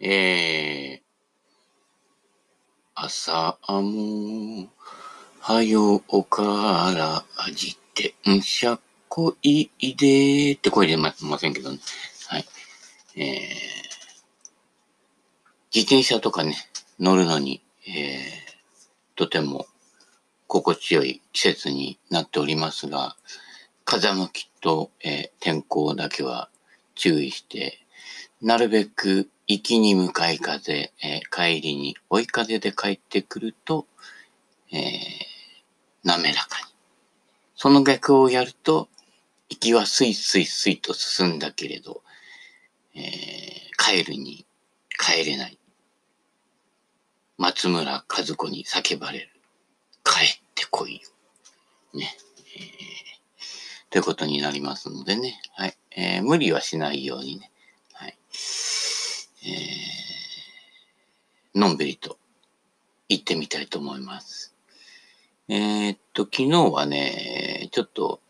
えー、朝も、はようからじって、んしゃこいでって声出ませんけどね。はい。えー、自転車とかね、乗るのに、えー、とても心地よい季節になっておりますが、風向きと、えー、天候だけは注意して、なるべく行きに向かい風、えー、帰りに追い風で帰ってくると、えー、滑らかに。その逆をやると、行きはスイスイスイと進んだけれど、えー、帰るに帰れない。松村和子に叫ばれる。帰ってこいよ。ね。えー、ということになりますのでね。はい。えー、無理はしないようにね。えー、のんびりと行ってみたいと思います。えー、っと、昨日はね、ちょっと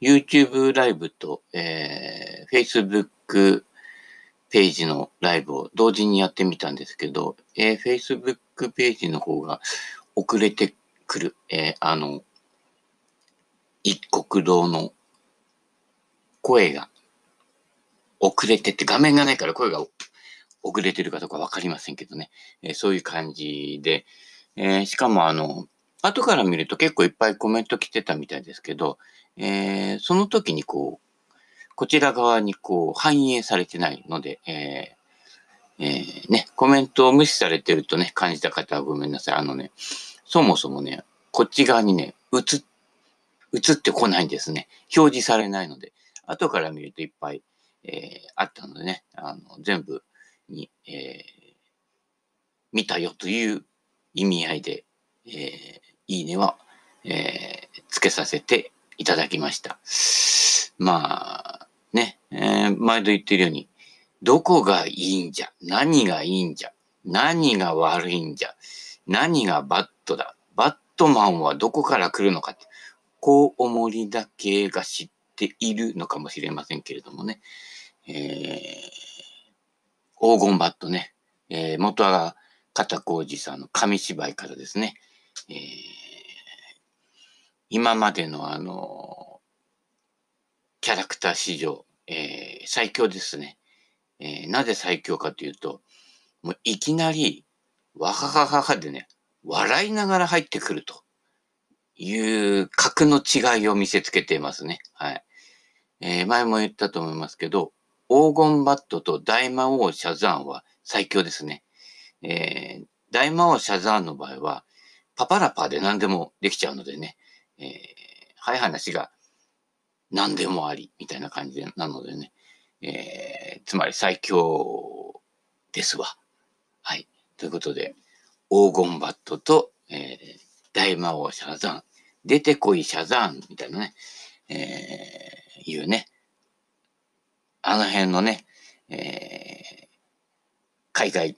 YouTube ライブと、えー、Facebook ページのライブを同時にやってみたんですけど、えー、Facebook ページの方が遅れてくる、えー、あの、一国道の声が遅れてって画面がないから声が遅れてるかどうかわかりませんけどね、えー、そういう感じで、えー、しかもあの、後から見ると結構いっぱいコメント来てたみたいですけど、えー、その時にこう、こちら側にこう反映されてないので、え、えー、ね、コメントを無視されてるとね、感じた方はごめんなさい。あのね、そもそもね、こっち側にね、映、映ってこないんですね。表示されないので、後から見るといっぱい、えー、あったのでね、あの、全部に、えー、見たよという意味合いで、えー、いいねは、えー、つけさせていただきました。まあ、ね、えー、毎度言ってるように、どこがいいんじゃ何がいいんじゃ何が悪いんじゃ何がバットだバットマンはどこから来るのかって、こう思りだけが知っているのかもしれませんけれどもね。えー、黄金バットね。えー、元は片小路さんの紙芝居からですね。えー、今までのあの、キャラクター史上、えー、最強ですね。えー、なぜ最強かというと、もういきなり、わははははでね、笑いながら入ってくるという格の違いを見せつけていますね。はい。えー、前も言ったと思いますけど、黄金バットと大魔王シャザーンは最強ですね。えー、大魔王シャザーンの場合は、パパラパで何でもできちゃうのでね、えー、早い話が何でもあり、みたいな感じなのでね、えー、つまり最強ですわ。はい。ということで、黄金バットと、えー、大魔王シャザーン、出てこいシャザーンみたいなね、えー、いうね、あの辺のね、えー、海外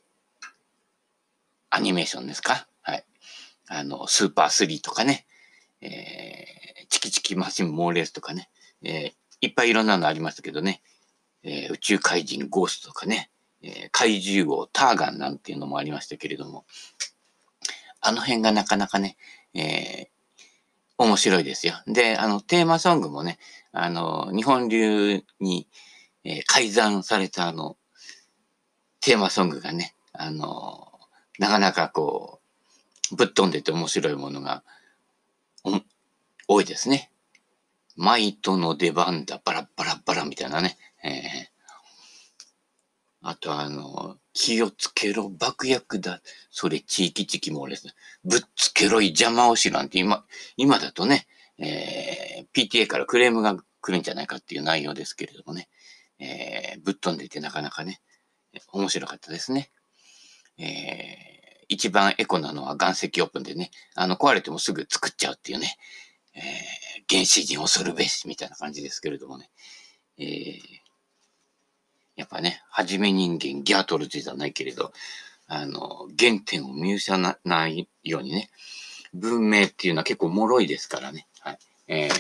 アニメーションですか？はい。あの、スーパー3とかね、えー、チキチキマシンモーレースとかね、えー、いっぱいいろんなのありますけどね、えー、宇宙怪人ゴーストとかね、えー、怪獣王ターガンなんていうのもありましたけれども、あの辺がなかなかね、えー、面白いですよ。で、あの、テーマソングもね、あの、日本流に、えー、改ざんされたあの、テーマソングがね、あの、なかなかこう、ぶっ飛んでて面白いものが、多いですね。マイトの出番だ、バラバラバラみたいなね。えー、あとあの、気をつけろ、爆薬だ。それ、地域地域もですね。ぶっつけろい、邪魔をしろなんて今、今だとね、えー、PTA からクレームが来るんじゃないかっていう内容ですけれどもね。えー、ぶっ飛んでいてなかなかね、面白かったですね。えー、一番エコなのは岩石オープンでね、あの、壊れてもすぐ作っちゃうっていうね。えー、原始人恐るべしみたいな感じですけれどもね。えー、やっぱね、はじめ人間ギャートルズじゃないけれど、あの、原点を見失わないようにね、文明っていうのは結構脆いですからね。はい。えー、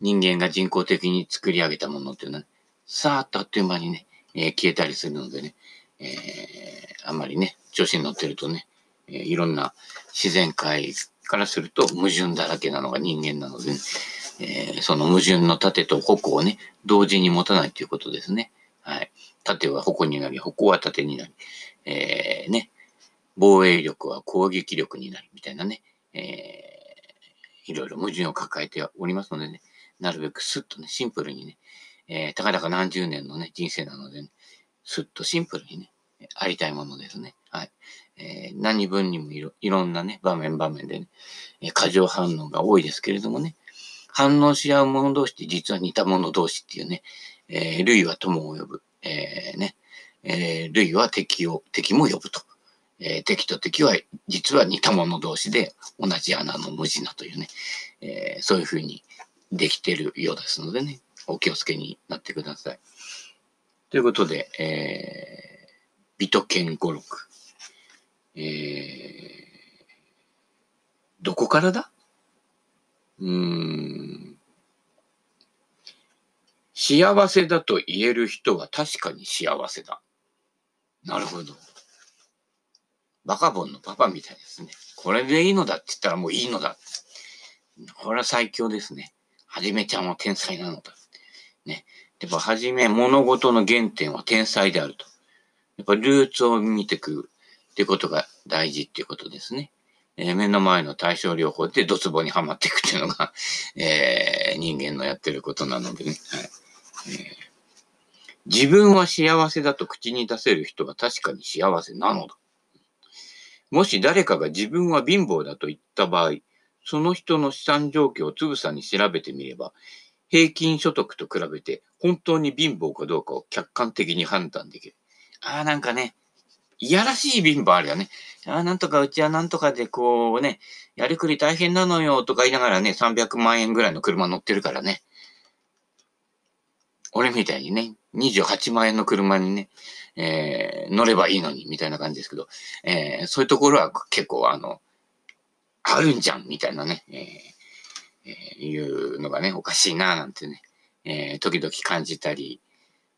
人間が人工的に作り上げたものっていうのは、ねさーっとあっという間にね、えー、消えたりするのでね、えー、あんまりね、調子に乗ってるとね、えー、いろんな自然界からすると矛盾だらけなのが人間なので、ね、えー、その矛盾の盾と矛をね、同時に持たないということですね。はい。盾は矛になり、矛は盾になり、えー、ね、防衛力は攻撃力になり、みたいなね、えー、いろいろ矛盾を抱えておりますのでね、なるべくスッとね、シンプルにね、えー、たかだか何十年のね、人生なので、ね、スッとシンプルにね、ありたいものですね。はい。えー、何分にもいろいろんなね、場面場面でね、え、過剰反応が多いですけれどもね、反応し合う者同士って実は似た者同士っていうね、えー、類は友を呼ぶ。えー、ね、えー、類は敵を、敵も呼ぶと。えー、敵と敵は実は似た者同士で同じ穴の無地なというね、えー、そういうふうにできてるようですのでね、お気をつけになってください。ということで、えー、美と健語録。えー、どこからだ？うーん。幸せだと言える人は確かに幸せだ。なるほど。バカボンのパパみたいですね。これでいいのだって言ったらもういいのだ。これは最強ですね。はじめちゃんは天才なのだ。ね。やっぱはじめ物事の原点は天才であると。やっぱルーツを見てくるってことが大事っていうことですね。えー、目の前の対症療法でドツボにはまっていくっていうのが、えー、人間のやってることなのでね。はいえー、自分は幸せだと口に出せる人は確かに幸せなのだ。もし誰かが自分は貧乏だと言った場合、その人の資産状況をつぶさに調べてみれば、平均所得と比べて本当に貧乏かどうかを客観的に判断できる。ああ、なんかね、いやらしい貧乏あるよね。ああ、なんとかうちはなんとかでこうね、やりくり大変なのよとか言いながらね、300万円ぐらいの車乗ってるからね。俺みたいにね、28万円の車にね、えー、乗ればいいのに、みたいな感じですけど、えー、そういうところは結構あの、あるんじゃん、みたいなね、えー、えー、いうのがね、おかしいな、なんてね、えー、時々感じたり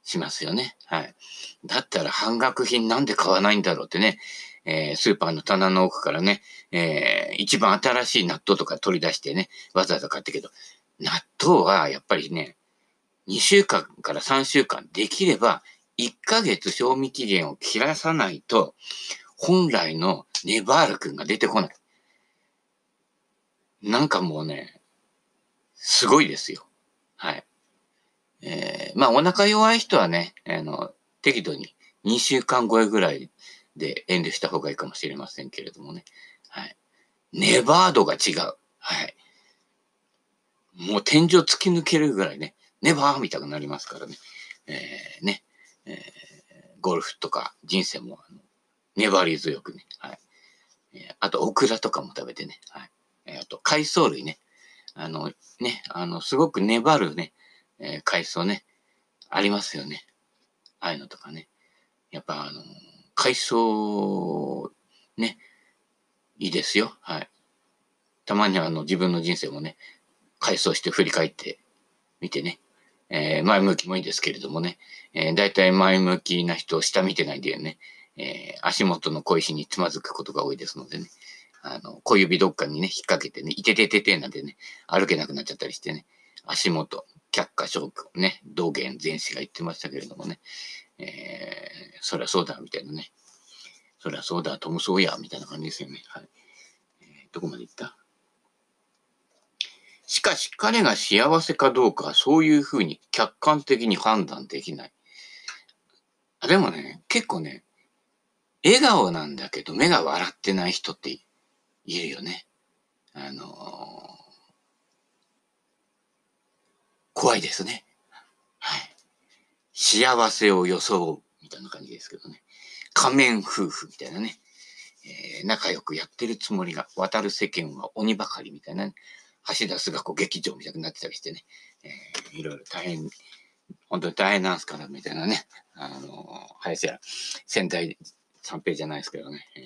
しますよね。はい。だったら半額品なんで買わないんだろうってね、えー、スーパーの棚の奥からね、えー、一番新しい納豆とか取り出してね、わざわざ買ったけど、納豆はやっぱりね、2週間から3週間できれば1ヶ月賞味期限を切らさないと、本来のネバール君が出てこない。なんかもうね、すごいですよ。はい。えー、まあお腹弱い人はね、あの、適度に2週間超えぐらいで遠慮した方がいいかもしれませんけれどもね。はい。ネバードが違う。はい。もう天井突き抜けるぐらいね、ネバーみたいになりますからね。えー、ね。えー、ゴルフとか人生も、あの、粘り強くね。はい。えー、あと、オクラとかも食べてね。はい。えー、あと、海藻類ね。あの、ね、あの、すごく粘るね、えー、海藻ね。ありますよね。ああいうのとかね。やっぱ、あの、海藻、ね、いいですよ。はい。たまには、あの、自分の人生もね、回想して振り返ってみてね。えー、前向きもいいですけれどもね、えー、大体前向きな人を下見てないでね、えー、足元の小石につまずくことが多いですのでね、あの、小指どっかにね、引っ掛けてね、いててててなんてね、歩けなくなっちゃったりしてね、足元、却下症句、ね、道元前史が言ってましたけれどもね、えー、そりゃそうだ、みたいなね。そりゃそうだ、トムソーヤーみたいな感じですよね。はい。えー、どこまで行った？しかし彼が幸せかどうかはそういうふうに客観的に判断できない。でもね、結構ね、笑顔なんだけど目が笑ってない人っているよね。あのー、怖いですね。はい。幸せを装うみたいな感じですけどね。仮面夫婦みたいなね。えー、仲良くやってるつもりが渡る世間は鬼ばかりみたいな、ね、橋田壽賀子劇場みたいになってたりしてね、えー、いろいろ大変、本当に大変なんすから、みたいなね、あの、林家仙台三平じゃないですけどね、えー、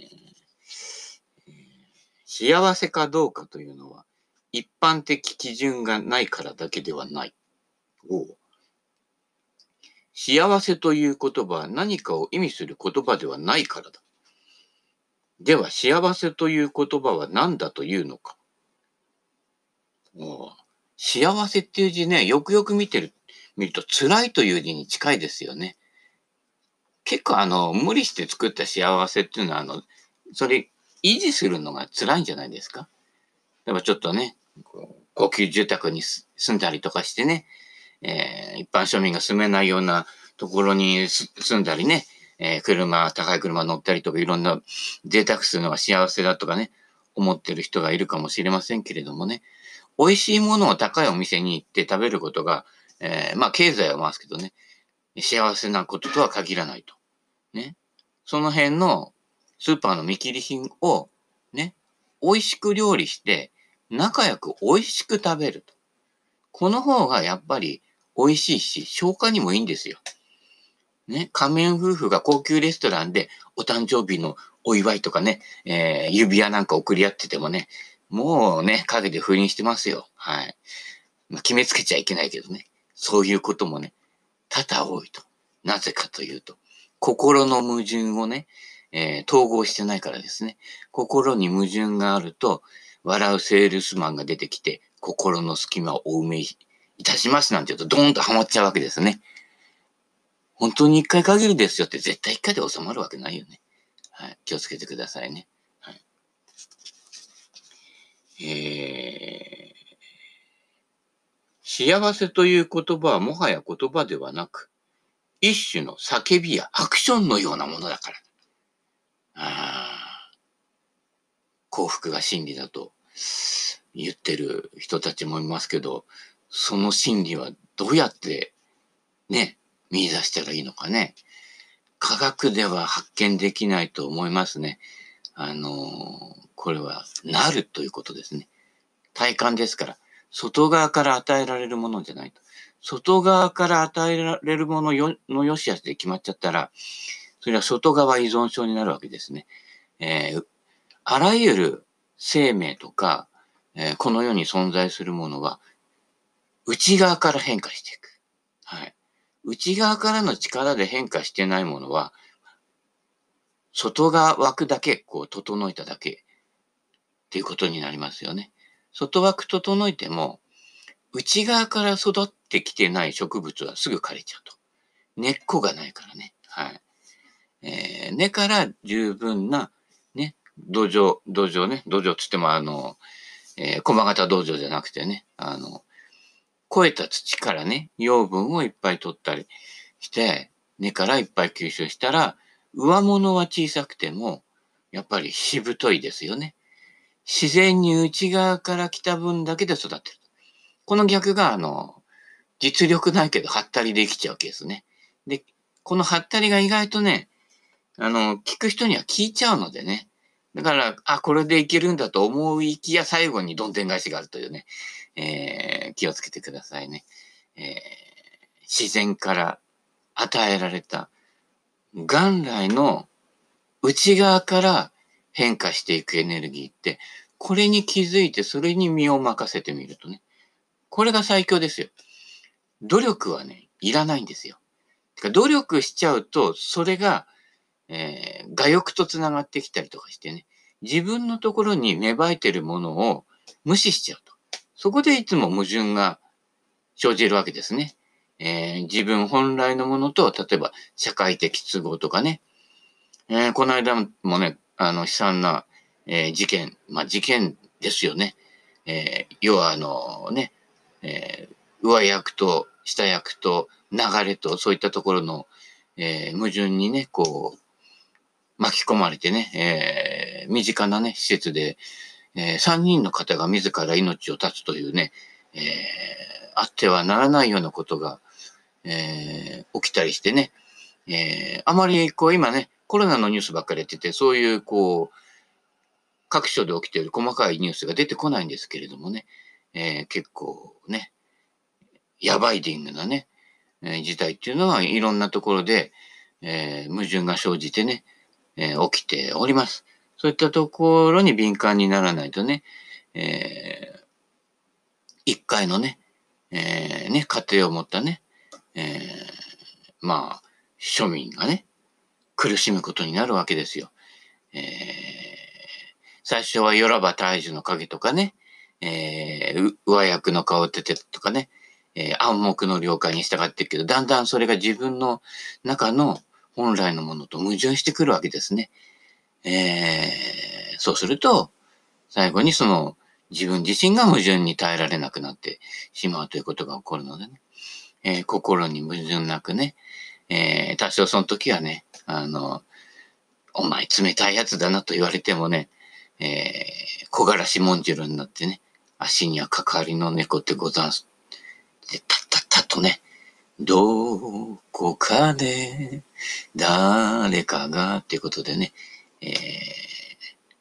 幸せかどうかというのは、一般的基準がないからだけではない。お幸せという言葉は何かを意味する言葉ではないからだ。では、幸せという言葉は何だというのか。幸せっていう字ね、よくよく見てる、見ると辛いという字に近いですよね。結構あの、無理して作った幸せっていうのは、あの、それ維持するのが辛いんじゃないですか？例えばちょっとね、高級住宅に住んだりとかしてね、えー、一般庶民が住めないようなところに住んだりね、えー、車、高い車乗ったりとかいろんな贅沢するのが幸せだとかね、思ってる人がいるかもしれませんけれどもね、美味しいものを高いお店に行って食べることが、えー、まあ経済は回すけどね、幸せなこととは限らないと。ね。その辺のスーパーの見切り品をね、美味しく料理して仲良く美味しく食べると。この方がやっぱり美味しいし、消化にもいいんですよ。ね、仮面夫婦が高級レストランでお誕生日のお祝いとかね、えー、指輪なんか送り合っててもね、もうね、陰で不倫してますよ。はい。まあ、決めつけちゃいけないけどね。そういうこともね、多々多いと。なぜかというと、心の矛盾をね、えー、統合してないからですね。心に矛盾があると、笑うセールスマンが出てきて、心の隙間をお埋めいたしますなんて言うと、ドーンとハマっちゃうわけですね。本当に一回限りですよって絶対一回で収まるわけないよね。はい。気をつけてくださいね。はい。えー、幸せという言葉はもはや言葉ではなく、一種の叫びやアクションのようなものだから。あ幸福が真理だと言ってる人たちもいますけど、その真理はどうやってね、見出したらいいのかね。科学では発見できないと思いますね。あの、これは、なるということですね。体感ですから、外側から与えられるものじゃないと。外側から与えられるものの良し悪しで決まっちゃったら、それは外側依存症になるわけですね。えー、あらゆる生命とか、えー、この世に存在するものは、内側から変化していく。はい。内側からの力で変化してないものは、外側枠だけこう整えただけっていうことになりますよね。外枠整えても、内側から育ってきてない植物はすぐ枯れちゃうと。根っこがないからね。はい。えー、根から十分な、ね、土壌、土壌ね、土壌つってもあの、えー、駒形土壌じゃなくてね、あの、超えた土からね、養分をいっぱい取ったりして、根からいっぱい吸収したら、上物は小さくても、やっぱりしぶといですよね。自然に内側から来た分だけで育ってる。この逆が、あの、実力ないけど、はったりできちゃうケースね。で、このはったりが意外とね、あの、聞く人には聞いちゃうのでね。だから、あ、これでいけるんだと思いきや最後にどんでん返しがあるというね。えー、気をつけてくださいね。えー、自然から与えられた元来の内側から変化していくエネルギーって、これに気づいてそれに身を任せてみるとね。これが最強ですよ。努力はね、いらないんですよ。か努力しちゃうと、それが、えー、我欲と繋がってきたりとかしてね、自分のところに芽生えてるものを無視しちゃうと。そこでいつも矛盾が生じるわけですね。えー、自分本来のものと、例えば社会的都合とかね。えー、この間もね、あの悲惨な、えー、事件、まあ事件ですよね。え要はあのね、え上役と下役と流れとそういったところの、え矛盾にね、こう、巻き込まれてね、え身近なね、施設で、えー、3人の方が自ら命を絶つというね、えー、あってはならないようなことが、えー、起きたりしてね、えー、あまりこう今ね、コロナのニュースばっかりやってて、そういうこう、各所で起きている細かいニュースが出てこないんですけれどもね、えー、結構ね、やばいディングなね、えー、事態っていうのはいろんなところで、えー、矛盾が生じてね、えー、起きております。そういったところに敏感にならないとね、えー、一回のね、えー、ね、家庭を持ったね、えー、まあ、庶民がね、苦しむことになるわけですよ。えー、最初はよらば大樹の影とかね、えー、上役の顔ててとかね、えー、暗黙の了解に従ってるけど、だんだんそれが自分の中の本来のものと矛盾してくるわけですね。えー、そうすると、最後にその自分自身が矛盾に耐えられなくなってしまうということが起こるのでね。えー、心に矛盾なくね、えー、多少その時はね、あの、お前冷たいやつだなと言われてもね、えー、小柄しもんじるになってね、足には関わりの猫ってござんす。で、たったったとね、どこかで、誰かが、っていうことでね、えー、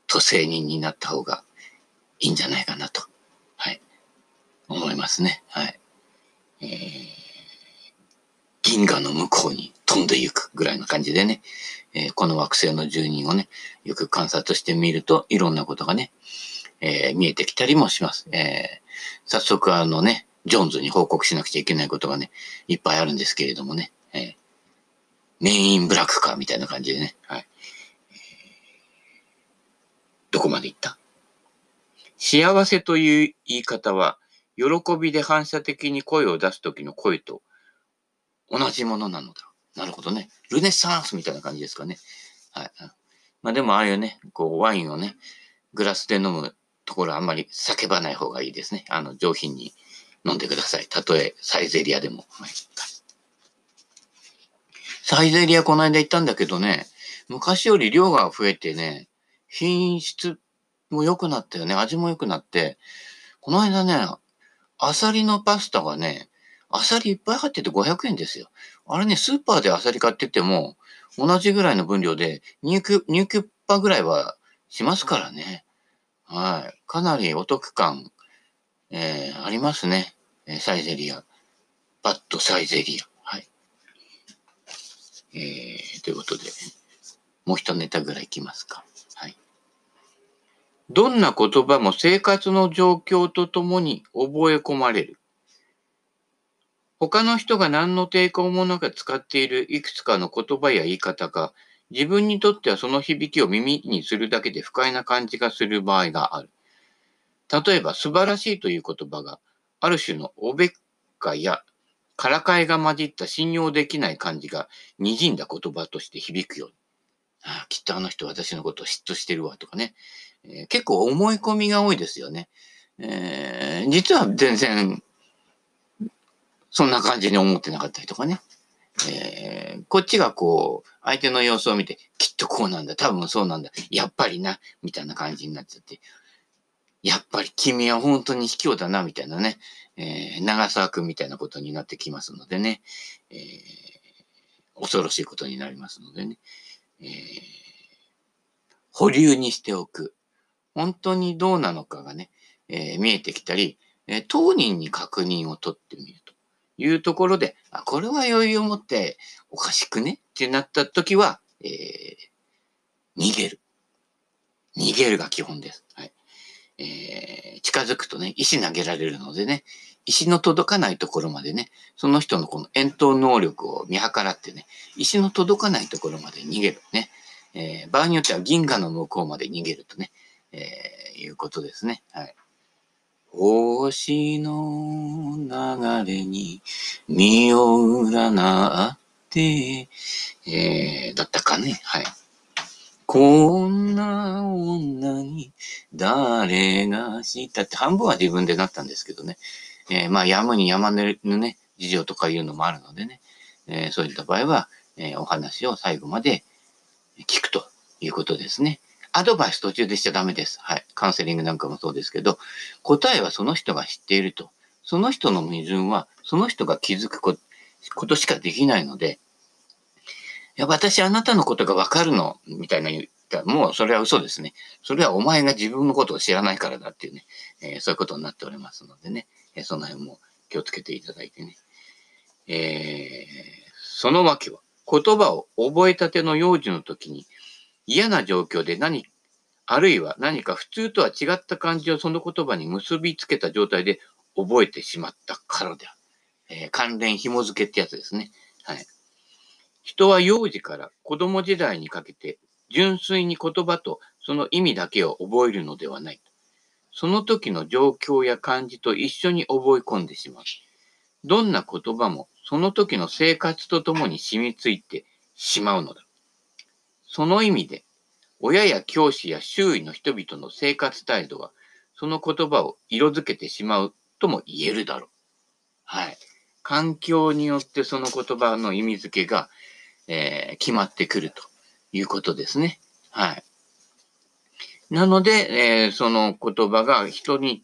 都政人になった方がいいんじゃないかなと、はい、思いますね。はい。えー、銀河の向こうに飛んでいくぐらいの感じでね、えー、この惑星の住人をね、よく観察してみると、いろんなことがね、えー、見えてきたりもします。えー、早速あのね、ジョーンズに報告しなくちゃいけないことがね、いっぱいあるんですけれどもね、えー、メインブラックか、みたいな感じでね、はい。どこまで行った？幸せという言い方は、喜びで反射的に声を出す時の声と同じものなのだ。なるほどね。ルネサンスみたいな感じですかね。はい。まあでもああいうね、こうワインをね、グラスで飲むところはあんまり叫ばない方がいいですね。あの、上品に飲んでください。たとえサイゼリアでも。はい、サイゼリアこの間行ったんだけどね、昔より量が増えてね、品質も良くなったよね。味も良くなって、この間ね、アサリのパスタがね、アサリいっぱい入ってて500円ですよ。あれね、スーパーでアサリ買ってても、同じぐらいの分量で2キュ、2キュッパぐらいはしますからね。はい。かなりお得感、えー、ありますね。サイゼリア。バットサイゼリア。はい。えー、ということで、もう一ネタぐらいいきますか。はい。どんな言葉も生活の状況とともに覚え込まれる。他の人が何の抵抗もなく使っているいくつかの言葉や言い方が、自分にとってはその響きを耳にするだけで不快な感じがする場合がある。例えば、素晴らしいという言葉が、ある種のおべっかやからかいが混じった信用できない感じが滲んだ言葉として響くように。ああきっとあの人私のことを嫉妬してるわとかね。えー、結構思い込みが多いですよね。えー、実は全然そんな感じに思ってなかったりとかね。えー、こっちがこう、相手の様子を見て、きっとこうなんだ、多分そうなんだ、やっぱりな、みたいな感じになっちゃって、やっぱり君は本当に卑怯だな、みたいなね、えー、長沢くんみたいなことになってきますのでね、えー、恐ろしいことになりますのでね、えー、保留にしておく。本当にどうなのかがね、え、見えてきたり、え、当人に確認を取ってみると。いうところで、あ、これは余裕を持っておかしくね？ってなった時は、え、逃げる。逃げるが基本です。はい。えー、近づくとね、石投げられるのでね、石の届かないところまでね、その人のこの遠投能力を見計らってね、石の届かないところまで逃げるね。えー、場合によっては銀河の向こうまで逃げるとね、えー、いうことですね。はい。星の流れに身を占って、えー、だったかね。はい。こんな女に誰がしたって半分は自分でなったんですけどね。えー、まあ、やむにやまぬね、事情とかいうのもあるのでね。えー、そういった場合は、えー、お話を最後まで聞くということですね。アドバイス途中でしちゃダメです。はい。カウンセリングなんかもそうですけど、答えはその人が知っていると。その人の矛盾は、その人が気づくことしかできないので、や、私あなたのことがわかるの、みたいな言ったら、もうそれは嘘ですね。それはお前が自分のことを知らないからだっていうね、えー、そういうことになっておりますのでね、えー、その辺も気をつけていただいてね。えー、そのわけは、言葉を覚えたての幼児の時に、嫌な状況で何、あるいは何か普通とは違った感じをその言葉に結びつけた状態で覚えてしまったからである。えー、関連紐付けってやつですね。はい。人は幼児から子供時代にかけて純粋に言葉とその意味だけを覚えるのではない。その時の状況や感じと一緒に覚え込んでしまう。どんな言葉もその時の生活とともに染みついてしまうのだ。その意味で、親や教師や周囲の人々の生活態度は、その言葉を色づけてしまうとも言えるだろう。はい。環境によってその言葉の意味付けが、えー、決まってくるということですね。はい。なので、えー、その言葉が人に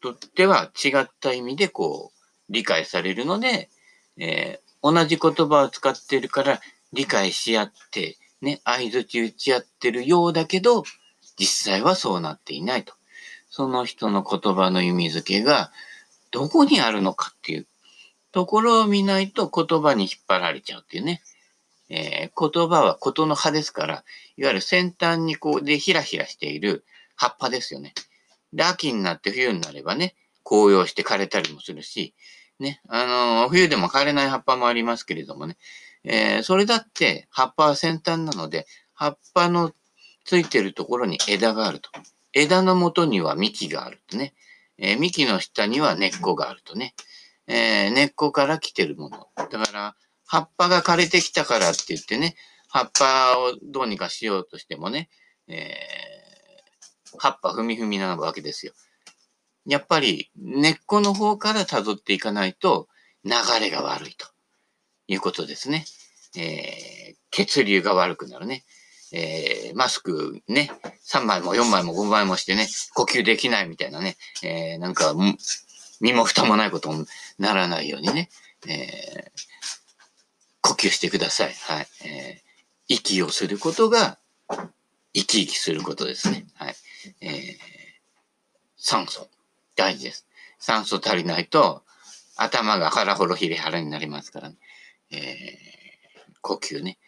とっては違った意味でこう理解されるので、えー、同じ言葉を使ってるから理解し合って、ね、相づち打ち合ってるようだけど、実際はそうなっていないと。その人の言葉の意味付けがどこにあるのかっていうところを見ないと言葉に引っ張られちゃうっていうね。えー、言葉はことの葉ですから、いわゆる先端にこうでひらひらしている葉っぱですよね。で、秋になって冬になればね、紅葉して枯れたりもするし、ね、あのー、冬でも枯れない葉っぱもありますけれどもね、えー、それだって葉っぱは先端なので、葉っぱのついてるところに枝があると。枝の元には幹があるとね。えー、幹の下には根っこがあるとね。えー、根っこから来てるもの。だから、葉っぱが枯れてきたからって言ってね、葉っぱをどうにかしようとしてもね、えー、葉っぱ踏み踏みなわけですよ。やっぱり根っこの方から辿っていかないと流れが悪いということですね。えー、血流が悪くなるね。えー、マスクね、3枚も4枚も5枚もしてね、呼吸できないみたいなね、えー、なんか、身も蓋もないことにならないようにね、えー、呼吸してください。はい。えー、息をすることが、生き生きすることですね。はい。えー、酸素、大事です。酸素足りないと、頭が腹ほろひれ腹になりますからね。えー、呼吸ね。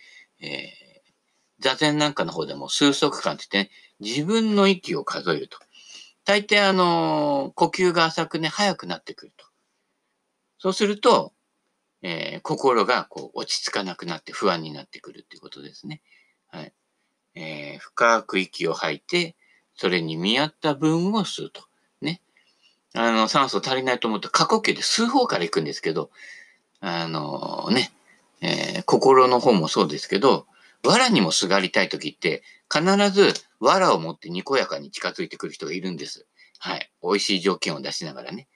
えー、座禅なんかの方でも数息間って言ってね、自分の息を数えると。大抵あのー、呼吸が浅くね、早くなってくると。そうすると、えー、心がこう落ち着かなくなって不安になってくるっていうことですね。はい。えー、深く息を吐いて、それに見合った分を吸うと。ね。あの、酸素足りないと思うと過呼吸で吸う方から行くんですけど、あのね、えー、心の方もそうですけど、藁にもすがりたい時って、必ず藁を持ってにこやかに近づいてくる人がいるんです。はい。美味しい条件を出しながらね。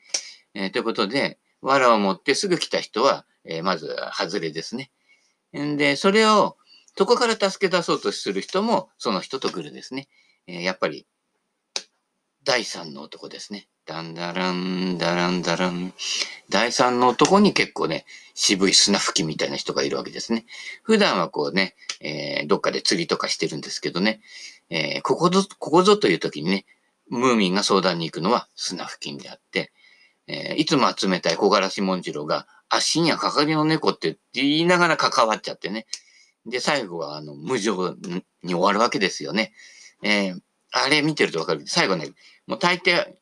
えー、ということで、藁を持ってすぐ来た人は、えー、まず、外れですね。んで、それを、そこから助け出そうとする人も、その人と来るですね。えー、やっぱり、第三の男ですね。ダンダラン、ダランダラン。第三の男に結構ね、渋い砂吹きみたいな人がいるわけですね。普段はこうね、えー、どっかで釣りとかしてるんですけどね、えー、ここぞ、ここぞという時にね、ムーミンが相談に行くのは砂吹きであって、えー、いつも冷たい小柄しもんじろが、足にはかかりの猫って言いながら関わっちゃってね。で、最後は、あの、無情に終わるわけですよね。えー、あれ見てるとわかる。最後ね、もう大抵、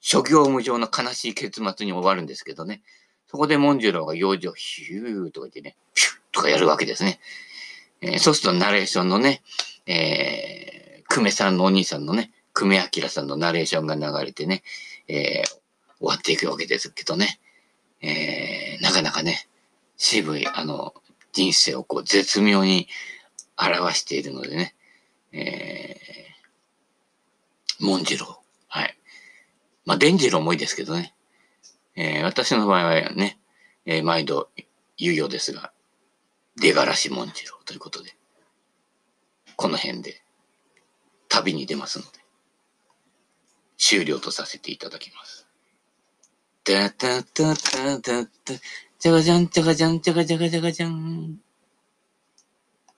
諸行無常の悲しい結末に終わるんですけどね。そこでモンジュローが養生、ヒューとか言ってね、ピュッとかやるわけですね。えー、そうするとナレーションのね、えー、久米さんのお兄さんのね、久米明さんのナレーションが流れてね、えー、終わっていくわけですけどね。えー、なかなかね、渋い、あの、人生をこう絶妙に表しているのでね、えー、モンジロ。はい。まあ、伝次郎もいいですけどね。えー、私の場合はね、えー、毎度言うようですが、出がらしモンジロということで、この辺で旅に出ますので、終了とさせていただきます。タタタタタタ、じゃがじゃん、じゃがじゃん、じゃがじゃがじゃがじゃん。